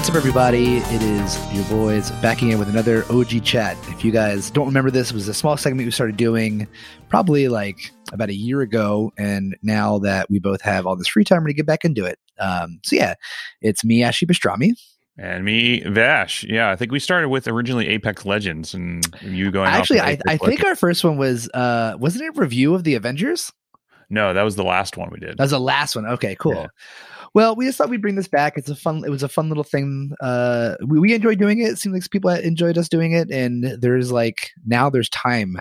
What's up, everybody? It is your boys back again with another OG chat. If you guys don't remember this, it was a small segment we started doing probably like about a year ago. And now that we both have all this free time, we're going to get back into it. Um, so, yeah, it's me, Ashley Pastrami. And me, Vash. Yeah, I think we started with originally Apex Legends and you going. Actually, I, I think our first one was, uh, wasn't it a review of the Avengers? No, that was the last one we did. That was the last one. Okay, cool. Yeah. Well, we just thought we'd bring this back. It's a fun. It was a fun little thing. Uh, we, we enjoyed doing it. It seemed like people enjoyed us doing it, and there's like now there's time.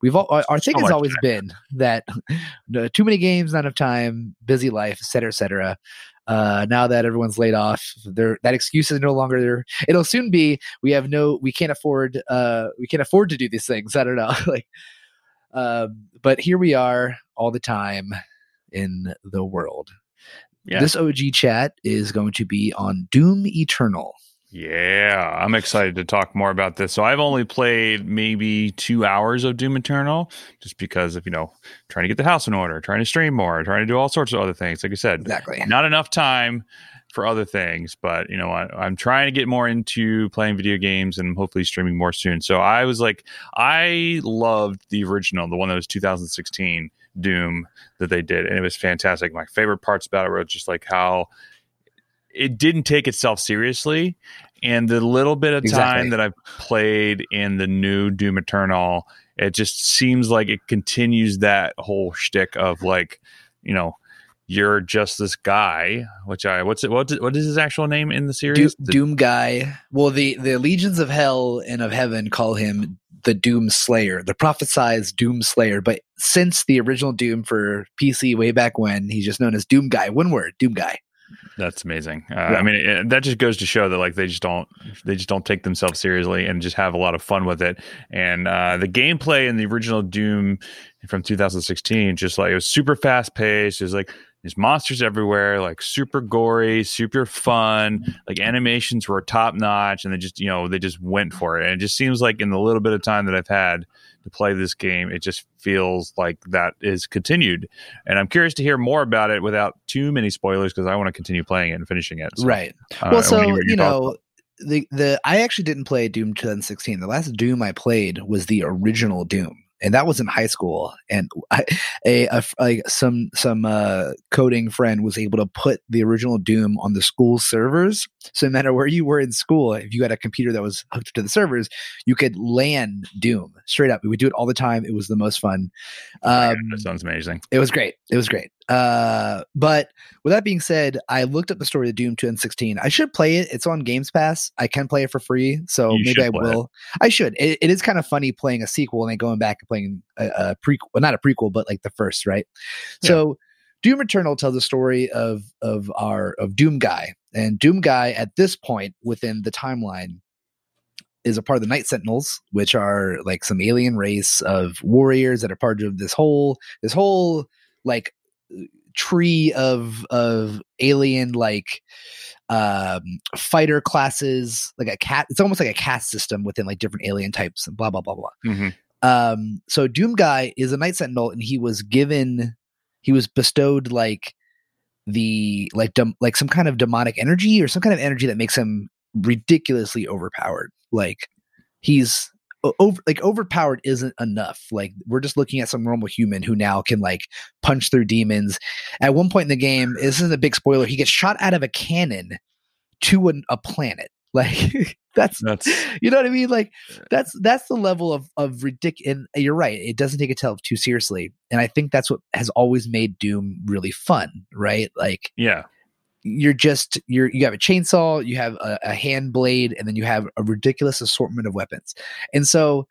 We've all our, our thing so has always time. been that too many games, not enough time, busy life, et cetera, et cetera. Uh, now that everyone's laid off, there that excuse is no longer there. It'll soon be we have no, we can't afford, uh, we can't afford to do these things. I don't know, like, um, but here we are all the time in the world. Yeah. This OG chat is going to be on Doom Eternal. Yeah, I'm excited to talk more about this. So I've only played maybe two hours of Doom Eternal, just because of you know trying to get the house in order, trying to stream more, trying to do all sorts of other things. Like I said, exactly, not enough time for other things. But you know, I, am trying to get more into playing video games and hopefully streaming more soon. So I was like, I loved the original, the one that was 2016. Doom that they did, and it was fantastic. My favorite parts about it were just like how it didn't take itself seriously, and the little bit of exactly. time that I've played in the new Doom Eternal, it just seems like it continues that whole shtick of like, you know, you're just this guy, which I what's it what what is his actual name in the series? Doom, Doom guy. Well, the the legions of hell and of heaven call him the Doom Slayer, the prophesized Doom Slayer. But since the original Doom for PC way back when, he's just known as Doom Guy. One word, Doom Guy. That's amazing. Uh, yeah. I mean, it, that just goes to show that like they just don't they just don't take themselves seriously and just have a lot of fun with it. And uh, the gameplay in the original Doom from 2016, just like it was super fast paced. It was like there's monsters everywhere, like super gory, super fun. Like animations were top notch, and they just you know they just went for it. And it just seems like in the little bit of time that I've had to play this game, it just feels like that is continued. And I'm curious to hear more about it without too many spoilers because I want to continue playing it and finishing it. So, right. Uh, well, so you, you know. The the I actually didn't play Doom 2016. The last Doom I played was the original Doom and that was in high school. And I, a, a like some some uh, coding friend was able to put the original Doom on the school servers. So no matter where you were in school, if you had a computer that was hooked to the servers, you could LAN Doom straight up. We would do it all the time. It was the most fun. Um, that sounds amazing. It was great. It was great. Uh, but with that being said, I looked up the story of Doom 2016. I should play it. It's on Games Pass. I can play it for free, so you maybe I will. It. I should. It, it is kind of funny playing a sequel and then going back and playing a, a prequel. Well, not a prequel, but like the first, right? Yeah. So Doom Eternal tells the story of of our of Doom Guy, and Doom Guy at this point within the timeline is a part of the Night Sentinels, which are like some alien race of warriors that are part of this whole this whole like tree of of alien like um fighter classes like a cat it's almost like a caste system within like different alien types and blah blah blah blah mm-hmm. um so doom guy is a night sentinel and he was given he was bestowed like the like dem- like some kind of demonic energy or some kind of energy that makes him ridiculously overpowered like he's over like overpowered isn't enough. Like we're just looking at some normal human who now can like punch through demons. At one point in the game, this isn't a big spoiler. He gets shot out of a cannon to an, a planet. Like that's, that's you know what I mean. Like that's that's the level of of ridiculous. And you're right. It doesn't take itself too seriously, and I think that's what has always made Doom really fun. Right? Like yeah you're just you're you have a chainsaw you have a, a, hand blade and then you have a ridiculous assortment of weapons and so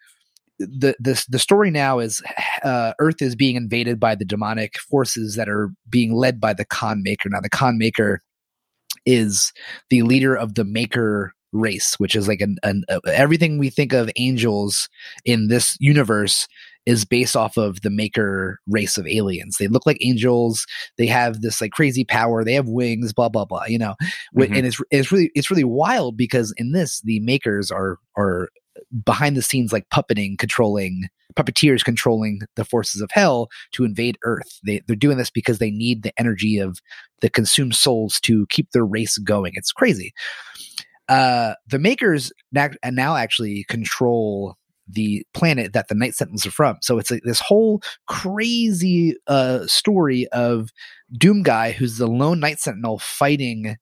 the the, the story now is uh, earth is being invaded by the demonic forces that are being led by the Khan Maker. now the Khan Maker is the leader of the maker race which is like an, an uh, everything we think of angels in this universe is based off of the maker race of aliens. They look like angels. They have this like crazy power. They have wings. Blah blah blah. You know, mm-hmm. and it's it's really it's really wild because in this the makers are are behind the scenes like puppeting, controlling puppeteers controlling the forces of hell to invade Earth. They they're doing this because they need the energy of the consumed souls to keep their race going. It's crazy. uh, the makers now, now actually control the planet that the Night Sentinels are from. So it's like this whole crazy uh, story of Doom Guy, who's the lone Night Sentinel fighting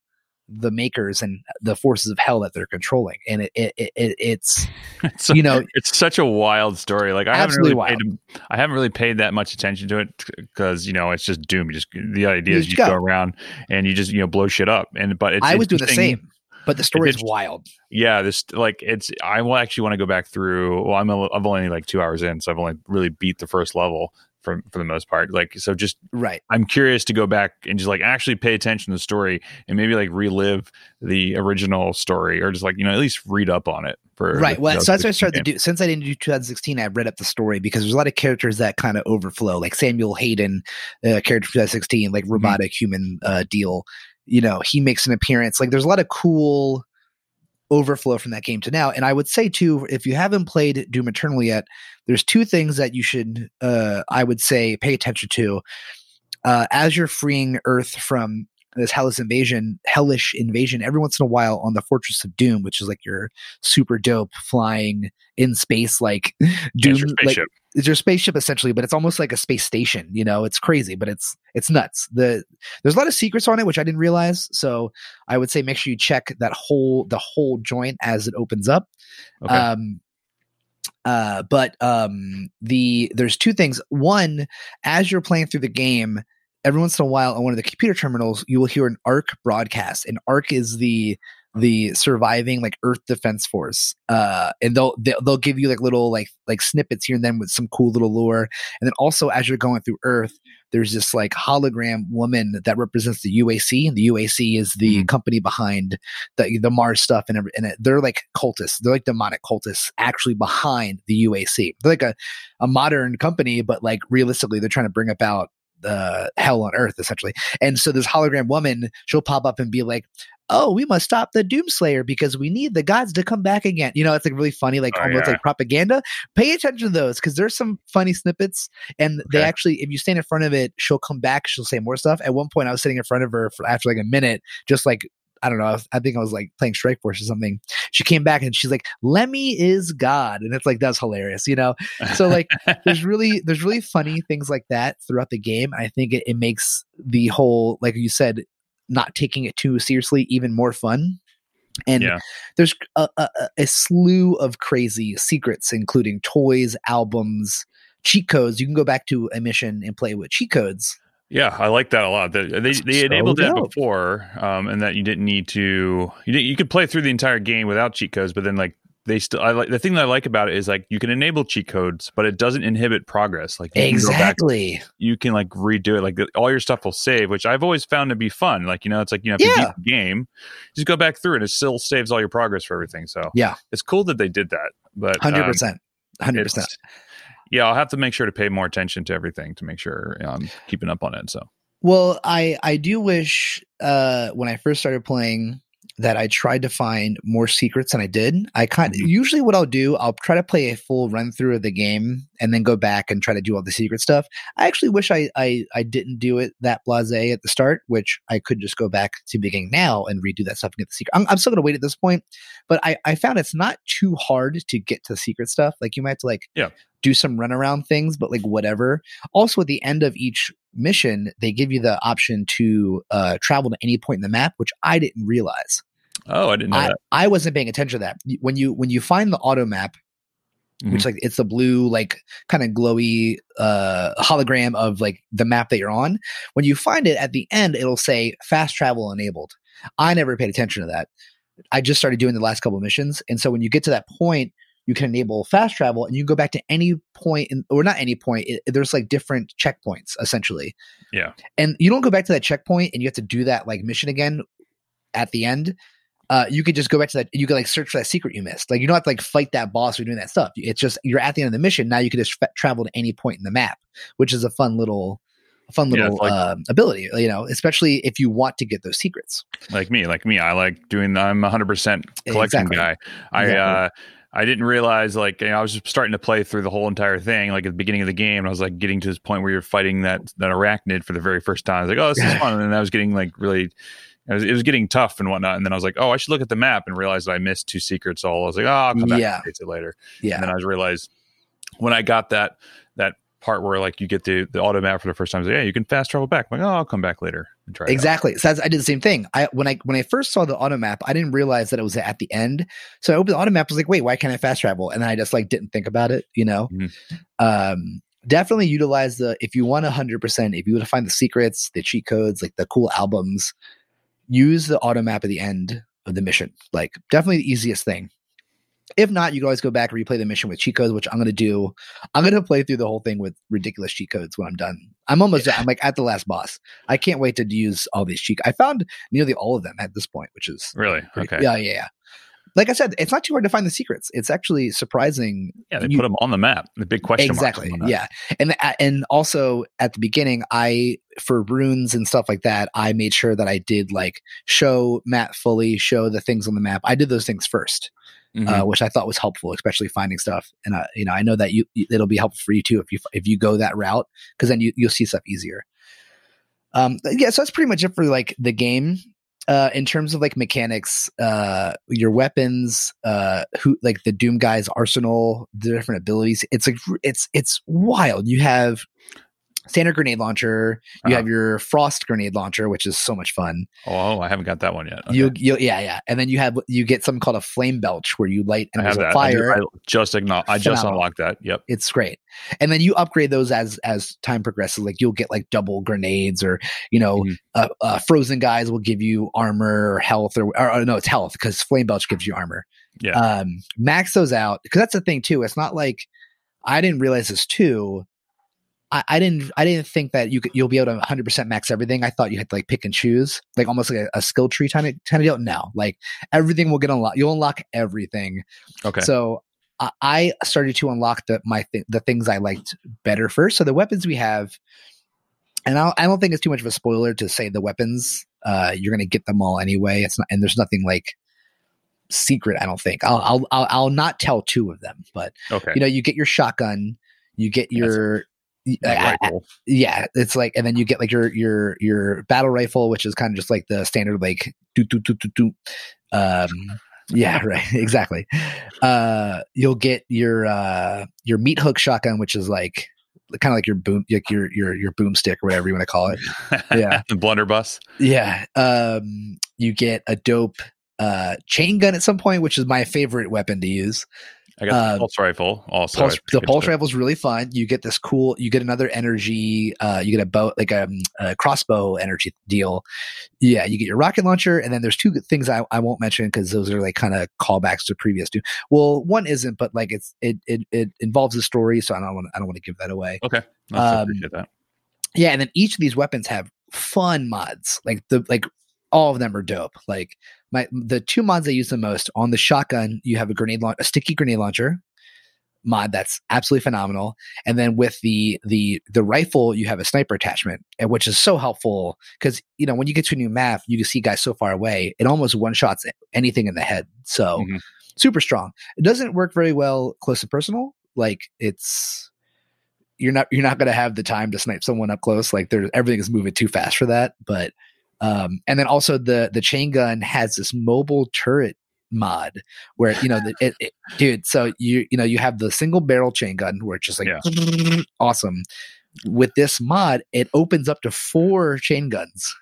the makers and the forces of hell that they're controlling and it, it, it it's, it's you know it's such a wild story like i haven't really wild. paid i haven't really paid that much attention to it because you know it's just doom you just the idea you is you go. go. around and you just you know blow shit up and but i was doing the same but the story is wild. Yeah, this like it's. I will actually want to go back through. Well, I'm a, I've only like two hours in, so I've only really beat the first level for for the most part. Like so, just right. I'm curious to go back and just like actually pay attention to the story and maybe like relive the original story or just like you know at least read up on it. For right. Well, so that's what I started game. to do. Since I didn't do 2016, I read up the story because there's a lot of characters that kind of overflow, like Samuel Hayden, uh, character 2016, like mm-hmm. robotic mm-hmm. human uh, deal you know, he makes an appearance. Like there's a lot of cool overflow from that game to now. And I would say too, if you haven't played Doom Eternal yet, there's two things that you should, uh, I would say, pay attention to. Uh, as you're freeing Earth from this hellish invasion, hellish invasion, every once in a while on the Fortress of Doom, which is like your super dope flying in space, like Doom, like it's your spaceship essentially, but it's almost like a space station. You know, it's crazy, but it's it's nuts. The there's a lot of secrets on it which I didn't realize. So I would say make sure you check that whole the whole joint as it opens up. Okay. Um, uh, but um, the there's two things. One, as you're playing through the game, every once in a while on one of the computer terminals, you will hear an ARC broadcast. And ARC is the the surviving like Earth Defense Force, uh, and they'll, they'll they'll give you like little like like snippets here and then with some cool little lore. And then also as you're going through Earth, there's this like hologram woman that represents the UAC, and the UAC is the mm-hmm. company behind the the Mars stuff, and, and they're like cultists, they're like demonic cultists actually behind the UAC. They're like a a modern company, but like realistically, they're trying to bring about uh, hell on earth essentially. And so this hologram woman, she'll pop up and be like, "Oh, we must stop the Doomslayer because we need the gods to come back again." You know, it's like really funny, like oh, almost yeah. like propaganda. Pay attention to those because there's some funny snippets, and okay. they actually, if you stand in front of it, she'll come back. She'll say more stuff. At one point, I was sitting in front of her for after like a minute, just like I don't know. I think I was like playing Strike Force or something. She came back and she's like, "Lemmy is God," and it's like that's hilarious, you know. So like, there's really there's really funny things like that throughout the game. I think it, it makes the whole, like you said, not taking it too seriously even more fun. And yeah. there's a, a, a slew of crazy secrets, including toys, albums, cheat codes. You can go back to a mission and play with cheat codes yeah, I like that a lot. They they, they so enabled dope. that before, um, and that you didn't need to. You didn't, you could play through the entire game without cheat codes, but then like they still. I like the thing that I like about it is like you can enable cheat codes, but it doesn't inhibit progress. Like you exactly, back, you can like redo it. Like all your stuff will save, which I've always found to be fun. Like you know, it's like you know, if yeah. you beat the game, just go back through and it still saves all your progress for everything. So yeah, it's cool that they did that. But hundred um, percent, hundred percent. Yeah, I'll have to make sure to pay more attention to everything to make sure I'm keeping up on it. So well, I I do wish uh, when I first started playing that I tried to find more secrets than I did. I kind of mm-hmm. usually what I'll do, I'll try to play a full run through of the game and then go back and try to do all the secret stuff. I actually wish I I, I didn't do it that blasé at the start, which I could just go back to beginning now and redo that stuff and get the secret. I'm, I'm still gonna wait at this point, but I I found it's not too hard to get to the secret stuff. Like you might have to like yeah do some runaround things, but like whatever. Also, at the end of each mission, they give you the option to uh, travel to any point in the map, which I didn't realize. Oh, I didn't know I, that. I wasn't paying attention to that. When you when you find the auto map, mm-hmm. which like it's the blue like kind of glowy uh hologram of like the map that you're on. When you find it at the end, it'll say fast travel enabled. I never paid attention to that. I just started doing the last couple missions, and so when you get to that point, you can enable fast travel and you go back to any point in, or not any point it, there's like different checkpoints essentially. Yeah. And you don't go back to that checkpoint and you have to do that like mission again at the end uh, you could just go back to that you could like search for that secret you missed. Like you don't have to like fight that boss or doing that stuff. It's just you're at the end of the mission now you can just f- travel to any point in the map which is a fun little fun little yeah, like, uh, ability you know especially if you want to get those secrets. Like me like me i like doing i'm 100% collection exactly. guy. I exactly. uh I didn't realize like you know, I was just starting to play through the whole entire thing. Like at the beginning of the game, I was like getting to this point where you're fighting that that arachnid for the very first time. I was like, oh, this is fun, and then I was getting like really It was, it was getting tough and whatnot. And then I was like, oh, I should look at the map and realized I missed two secrets. All I was like, oh, I'll come back yeah. and it later. Yeah. And then I realized when I got that that part where like you get the the auto map for the first time, like, yeah, you can fast travel back. I'm like, oh, I'll come back later. Exactly. So I did the same thing. I when I when I first saw the auto map, I didn't realize that it was at the end. So I opened the auto map, was like, wait, why can't I fast travel? And then I just like didn't think about it, you know. Mm-hmm. Um, definitely utilize the if you want 100% if you want to find the secrets the cheat codes like the cool albums use the auto map at the end of the mission like definitely the easiest thing if not you can always go back and replay the mission with cheat codes which i'm going to do i'm going to play through the whole thing with ridiculous cheat codes when i'm done i'm almost done i'm like at the last boss i can't wait to use all these cheat i found nearly all of them at this point which is really okay yeah yeah yeah like I said, it's not too hard to find the secrets. It's actually surprising. Yeah, they you, put them on the map. The big question exactly. Yeah, and and also at the beginning, I for runes and stuff like that, I made sure that I did like show map fully, show the things on the map. I did those things 1st mm-hmm. uh, which I thought was helpful, especially finding stuff. And uh, you know, I know that you it'll be helpful for you too if you if you go that route because then you you'll see stuff easier. Um, yeah, so that's pretty much it for like the game uh, in terms of like mechanics, uh, your weapons, uh, who like the Doom guy's arsenal, the different abilities, it's like it's it's wild. You have standard grenade launcher. You uh-huh. have your frost grenade launcher, which is so much fun. Oh, I haven't got that one yet. Okay. You, you, yeah, yeah, and then you have you get something called a flame belch, where you light and there's a fire. I, I just acknowledge, I just unlocked that. Yep, it's great. And then you upgrade those as as time progresses. Like you'll get like double grenades, or you know, mm-hmm. uh, uh, frozen guys will give you armor or health, or, or, or no, it's health because flame belch gives you armor. Yeah, um, max those out because that's the thing too. It's not like I didn't realize this too I, I, didn't I didn't think that you could you'll be able to 100 percent max everything. I thought you had to like pick and choose, like almost like a, a skill tree kind of kind of deal. No, like everything will get unlocked. You'll unlock everything. Okay. So I, I started to unlock the my th- the things I liked better first. So the weapons we have, and I, I don't think it's too much of a spoiler to say the weapons. Uh, you're gonna get them all anyway. It's not, and there's nothing like secret. I don't think. I'll I'll I'll, I'll not tell two of them, but okay. You know, you get your shotgun. You get your I, I, yeah, it's like, and then you get like your your your battle rifle, which is kind of just like the standard like do do do do do. Um, yeah, right, exactly. Uh, you'll get your uh your meat hook shotgun, which is like kind of like your boom, like your your your boomstick or whatever you want to call it. Yeah, the blunderbuss. Yeah. Um, you get a dope uh chain gun at some point, which is my favorite weapon to use. I got the um, pulse rifle also. Pulse, the pulse rifle is really fun. You get this cool. You get another energy. Uh, you get a bow, like a, um, a, crossbow energy deal. Yeah, you get your rocket launcher, and then there's two things I, I won't mention because those are like kind of callbacks to previous. Two. Well, one isn't, but like it's it it it involves a story, so I don't want I don't want to give that away. Okay, um, appreciate that. Yeah, and then each of these weapons have fun mods. Like the like all of them are dope. Like my the two mods I use the most on the shotgun, you have a grenade a sticky grenade launcher mod that's absolutely phenomenal. And then with the the the rifle, you have a sniper attachment, which is so helpful because you know when you get to a new map, you can see guys so far away. It almost one shots anything in the head. So mm-hmm. super strong. It doesn't work very well close and personal. Like it's you're not you're not going to have the time to snipe someone up close. Like there, everything is moving too fast for that. But um, and then also the the chain gun has this mobile turret mod where you know the, it, it, dude so you you know you have the single barrel chain gun where it's just like yeah. awesome. With this mod it opens up to four chain guns.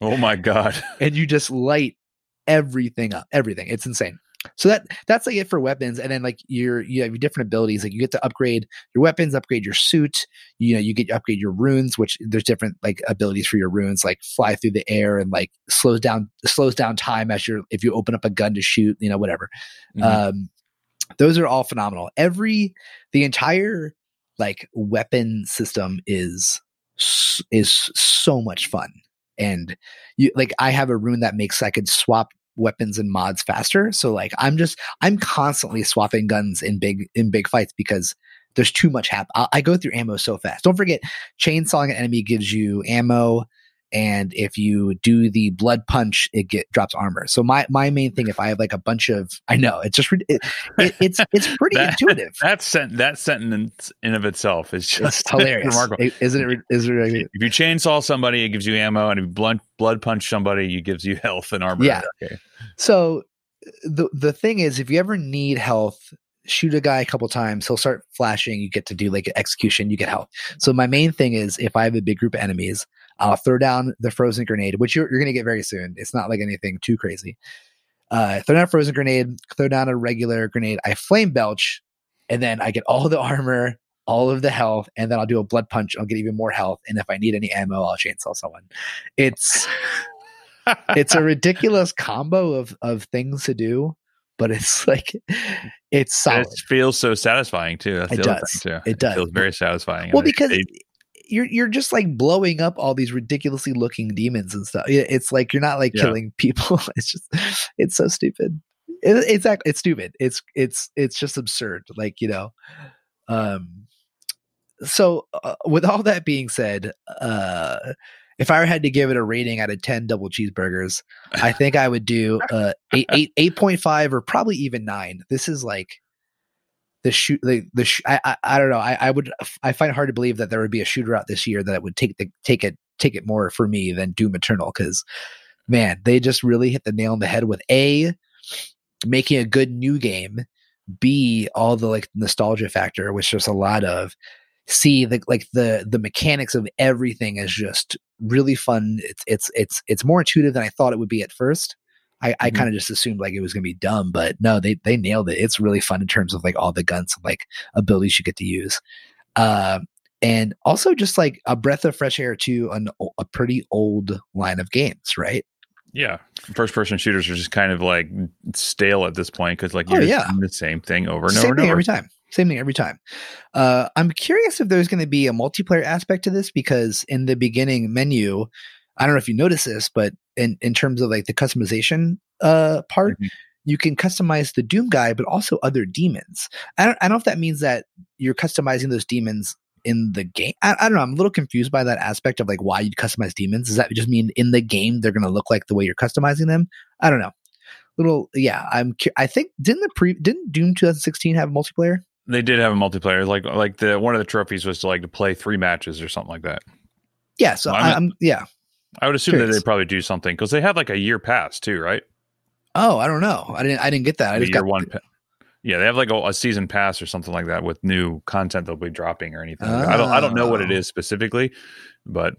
Oh my god. And you just light everything up everything. It's insane so that that's like it for weapons and then like your you have your different abilities like you get to upgrade your weapons upgrade your suit you know you get to upgrade your runes which there's different like abilities for your runes like fly through the air and like slows down slows down time as you're if you open up a gun to shoot you know whatever mm-hmm. um those are all phenomenal every the entire like weapon system is is so much fun and you like i have a rune that makes i could swap weapons and mods faster. So like I'm just I'm constantly swapping guns in big in big fights because there's too much hap. I, I go through ammo so fast. Don't forget, chainsawing an enemy gives you ammo, and if you do the blood punch, it get drops armor. So my my main thing, if I have like a bunch of, I know it's just it, it, it's it's pretty that, intuitive. That sent that sentence in of itself is just it's hilarious, remarkable. Isn't it? Is it? Really? If you chainsaw somebody, it gives you ammo, and if you blood blood punch somebody, it gives you health and armor. Yeah. Okay. So the the thing is, if you ever need health, shoot a guy a couple times, he'll start flashing. You get to do like an execution, you get health. So my main thing is if I have a big group of enemies, I'll throw down the frozen grenade, which you're, you're going to get very soon. It's not like anything too crazy. Uh, throw down a frozen grenade, throw down a regular grenade. I flame belch, and then I get all the armor, all of the health, and then I'll do a blood punch. I'll get even more health, and if I need any ammo, I'll chainsaw someone. It's it's a ridiculous combo of of things to do, but it's like it's solid. It feels so satisfying too. That's it does. Too. It does. It feels very satisfying. Well, because they, you're you're just like blowing up all these ridiculously looking demons and stuff. It's like you're not like yeah. killing people. It's just it's so stupid. It, it's it's stupid. It's it's it's just absurd. Like you know, um. So uh, with all that being said, uh, if I had to give it a rating out of ten double cheeseburgers, I think I would do uh eight eight eight point five or probably even nine. This is like the shoot the the sh- I, I, I don't know. I I would I find it hard to believe that there would be a shooter out this year that would take the take it take it more for me than Doom Eternal because man they just really hit the nail on the head with a making a good new game b all the like nostalgia factor which there's a lot of c the like the the mechanics of everything is just really fun. It's it's it's it's more intuitive than i thought it would be at first I, I mm-hmm. kind of just assumed like it was gonna be dumb, but no, they they nailed it. It's really fun in terms of like all the guns and like abilities you get to use. Uh, and also just like a breath of fresh air to an, a pretty old line of games, right? Yeah, first person shooters are just kind of like stale at this point because like you're oh, yeah. doing the same thing over and same over and over every time. Same thing every time. Uh, I'm curious if there's going to be a multiplayer aspect to this because in the beginning menu, I don't know if you notice this, but in, in terms of like the customization uh, part, mm-hmm. you can customize the Doom guy, but also other demons. I don't, I don't know if that means that you're customizing those demons in the game. I, I, don't know. I'm a little confused by that aspect of like why you'd customize demons. Does that just mean in the game they're going to look like the way you're customizing them? I don't know. Little, yeah. I'm. I think didn't the pre didn't Doom 2016 have multiplayer? They did have a multiplayer. Like like the one of the trophies was to like to play three matches or something like that. Yeah. So well, I'm, I'm yeah. I would assume Curious. that they probably do something because they have like a year pass too, right? Oh, I don't know. I didn't. I didn't get that. I just year got one. Pa- yeah, they have like a, a, season pass or something like that with new content they'll be dropping or anything. Oh. I don't. I don't know what it is specifically, but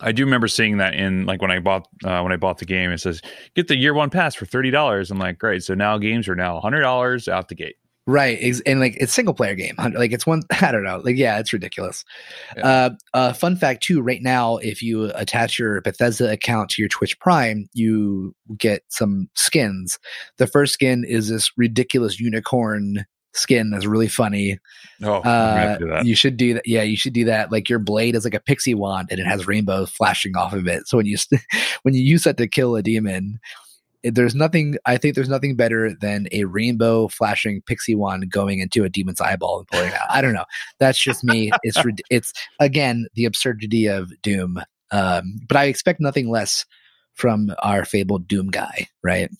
I do remember seeing that in like when I bought uh, when I bought the game. It says get the year one pass for thirty dollars. I'm like, great. So now games are now hundred dollars out the gate. Right. And like it's single player game. Like it's one, I don't know. Like, yeah, it's ridiculous. Yeah. Uh, uh, fun fact too, right now, if you attach your Bethesda account to your Twitch Prime, you get some skins. The first skin is this ridiculous unicorn skin that's really funny. Oh, uh, you should do that. Yeah, you should do that. Like your blade is like a pixie wand and it has rainbows flashing off of it. So when you when you use that to kill a demon, there's nothing i think there's nothing better than a rainbow flashing pixie wand going into a demon's eyeball and pulling out. I don't know. That's just me. It's it's again the absurdity of doom. Um, but i expect nothing less from our fabled doom guy right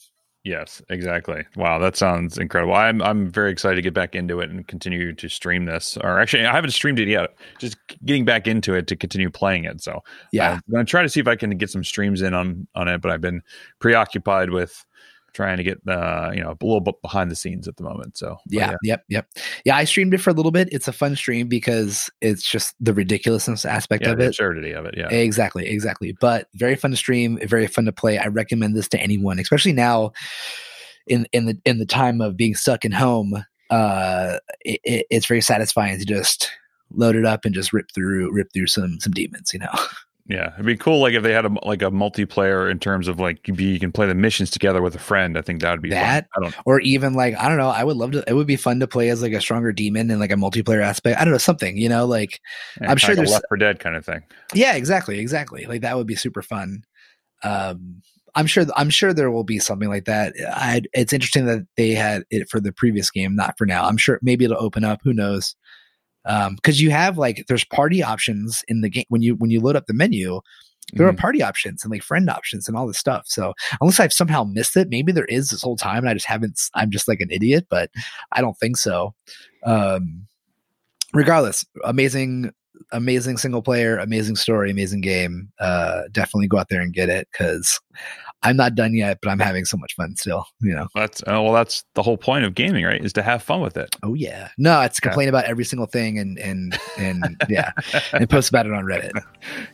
Yes, exactly. Wow, that sounds incredible. I'm I'm very excited to get back into it and continue to stream this. Or actually, I haven't streamed it yet. Just getting back into it to continue playing it. So yeah, I'm to try to see if I can get some streams in on on it. But I've been preoccupied with trying to get uh you know a little bit behind the scenes at the moment so yeah, yeah, yep yep. Yeah i streamed it for a little bit. It's a fun stream because it's just the ridiculousness aspect yeah, of it. absurdity of it yeah. Exactly exactly. But very fun to stream very fun to play. I recommend this to anyone especially now in in the in the time of being stuck in home uh it, it, it's very satisfying to just load it up and just rip through rip through some some demons you know Yeah, it'd be cool. Like if they had a like a multiplayer in terms of like you can play the missions together with a friend. I think that would be that. Fun. I don't, or even like I don't know. I would love to. It would be fun to play as like a stronger demon in like a multiplayer aspect. I don't know something. You know, like yeah, I'm sure like there's Left 4 Dead kind of thing. Yeah, exactly, exactly. Like that would be super fun. Um, I'm sure. I'm sure there will be something like that. I, it's interesting that they had it for the previous game, not for now. I'm sure maybe it'll open up. Who knows? Because um, you have like there's party options in the game when you when you load up the menu there mm-hmm. are party options and like friend options and all this stuff. So unless I've somehow missed it, maybe there is this whole time and I just haven't. I'm just like an idiot, but I don't think so. Um, regardless, amazing, amazing single player, amazing story, amazing game. Uh, definitely go out there and get it because I'm not done yet, but I'm having so much fun still. You know, that's uh, well, that's the whole point of gaming, right? Is to have fun with it. Oh yeah, no, it's complain yeah. about every single thing and and and yeah, and post about it on Reddit.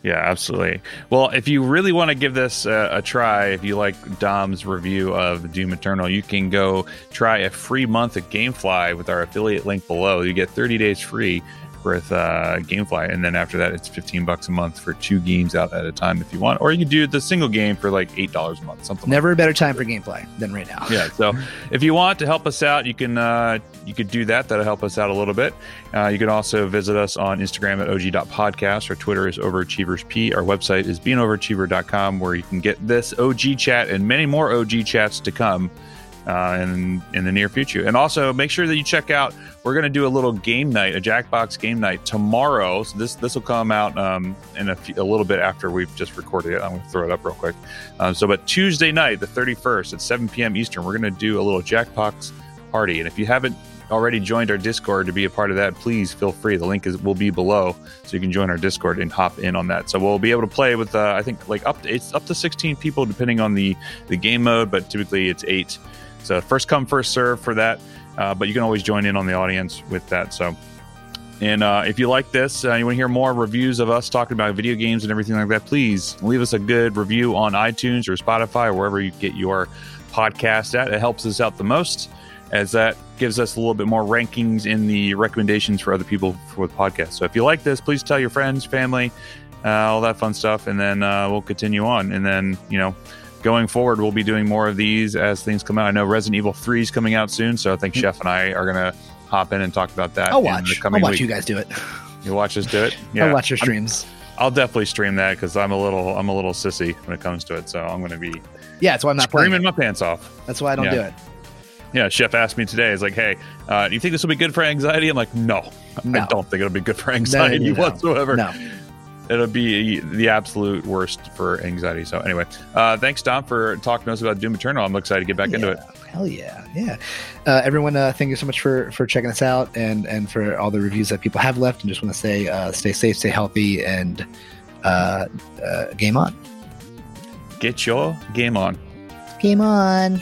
Yeah, absolutely. Well, if you really want to give this a, a try, if you like Dom's review of Doom Eternal, you can go try a free month of GameFly with our affiliate link below. You get 30 days free with uh, GameFly, and then after that, it's fifteen bucks a month for two games out at a time if you want, or you can do the single game for like eight dollars a month. Something. Never like a better time for GameFly than right now. yeah. So if you want to help us out, you can uh, you could do that. That'll help us out a little bit. Uh, you can also visit us on Instagram at og.podcast. Our Twitter is overachieversp. Our website is beingoverachiever.com, where you can get this OG chat and many more OG chats to come uh, in in the near future. And also make sure that you check out. We're going to do a little game night, a Jackbox game night tomorrow. So this this will come out um, in a, few, a little bit after we've just recorded it. I'm going to throw it up real quick. Um, so, but Tuesday night, the 31st at 7 p.m. Eastern, we're going to do a little Jackbox party. And if you haven't already joined our Discord to be a part of that, please feel free. The link is will be below, so you can join our Discord and hop in on that. So we'll be able to play with uh, I think like up to, it's up to 16 people depending on the the game mode, but typically it's eight. So first come, first serve for that. Uh, but you can always join in on the audience with that. So, and uh, if you like this, uh, you want to hear more reviews of us talking about video games and everything like that, please leave us a good review on iTunes or Spotify or wherever you get your podcast at. It helps us out the most, as that gives us a little bit more rankings in the recommendations for other people for the podcast. So if you like this, please tell your friends, family, uh, all that fun stuff, and then uh, we'll continue on. And then you know going forward, we'll be doing more of these as things come out. I know Resident Evil 3 is coming out soon, so I think mm-hmm. Chef and I are going to hop in and talk about that. I'll watch. I'll watch week. you guys do it. You watch us do it. Yeah. I'll watch your streams. i will definitely stream that because I'm a little I'm a little sissy when it comes to it. So I'm going to be yeah. That's why I'm not screaming my pants off. That's why I don't yeah. do it. Yeah, Chef asked me today. He's like, "Hey, uh, do you think this will be good for anxiety?" I'm like, "No, no. I don't think it'll be good for anxiety no, no, whatsoever." It'll be the absolute worst for anxiety. So anyway, uh, thanks Dom for talking to us about Doom Eternal. I'm excited to get back yeah, into it. Hell yeah, yeah. Uh, everyone, uh, thank you so much for for checking us out and and for all the reviews that people have left. And just want to say, uh, stay safe, stay healthy, and uh, uh, game on. Get your game on. Game on.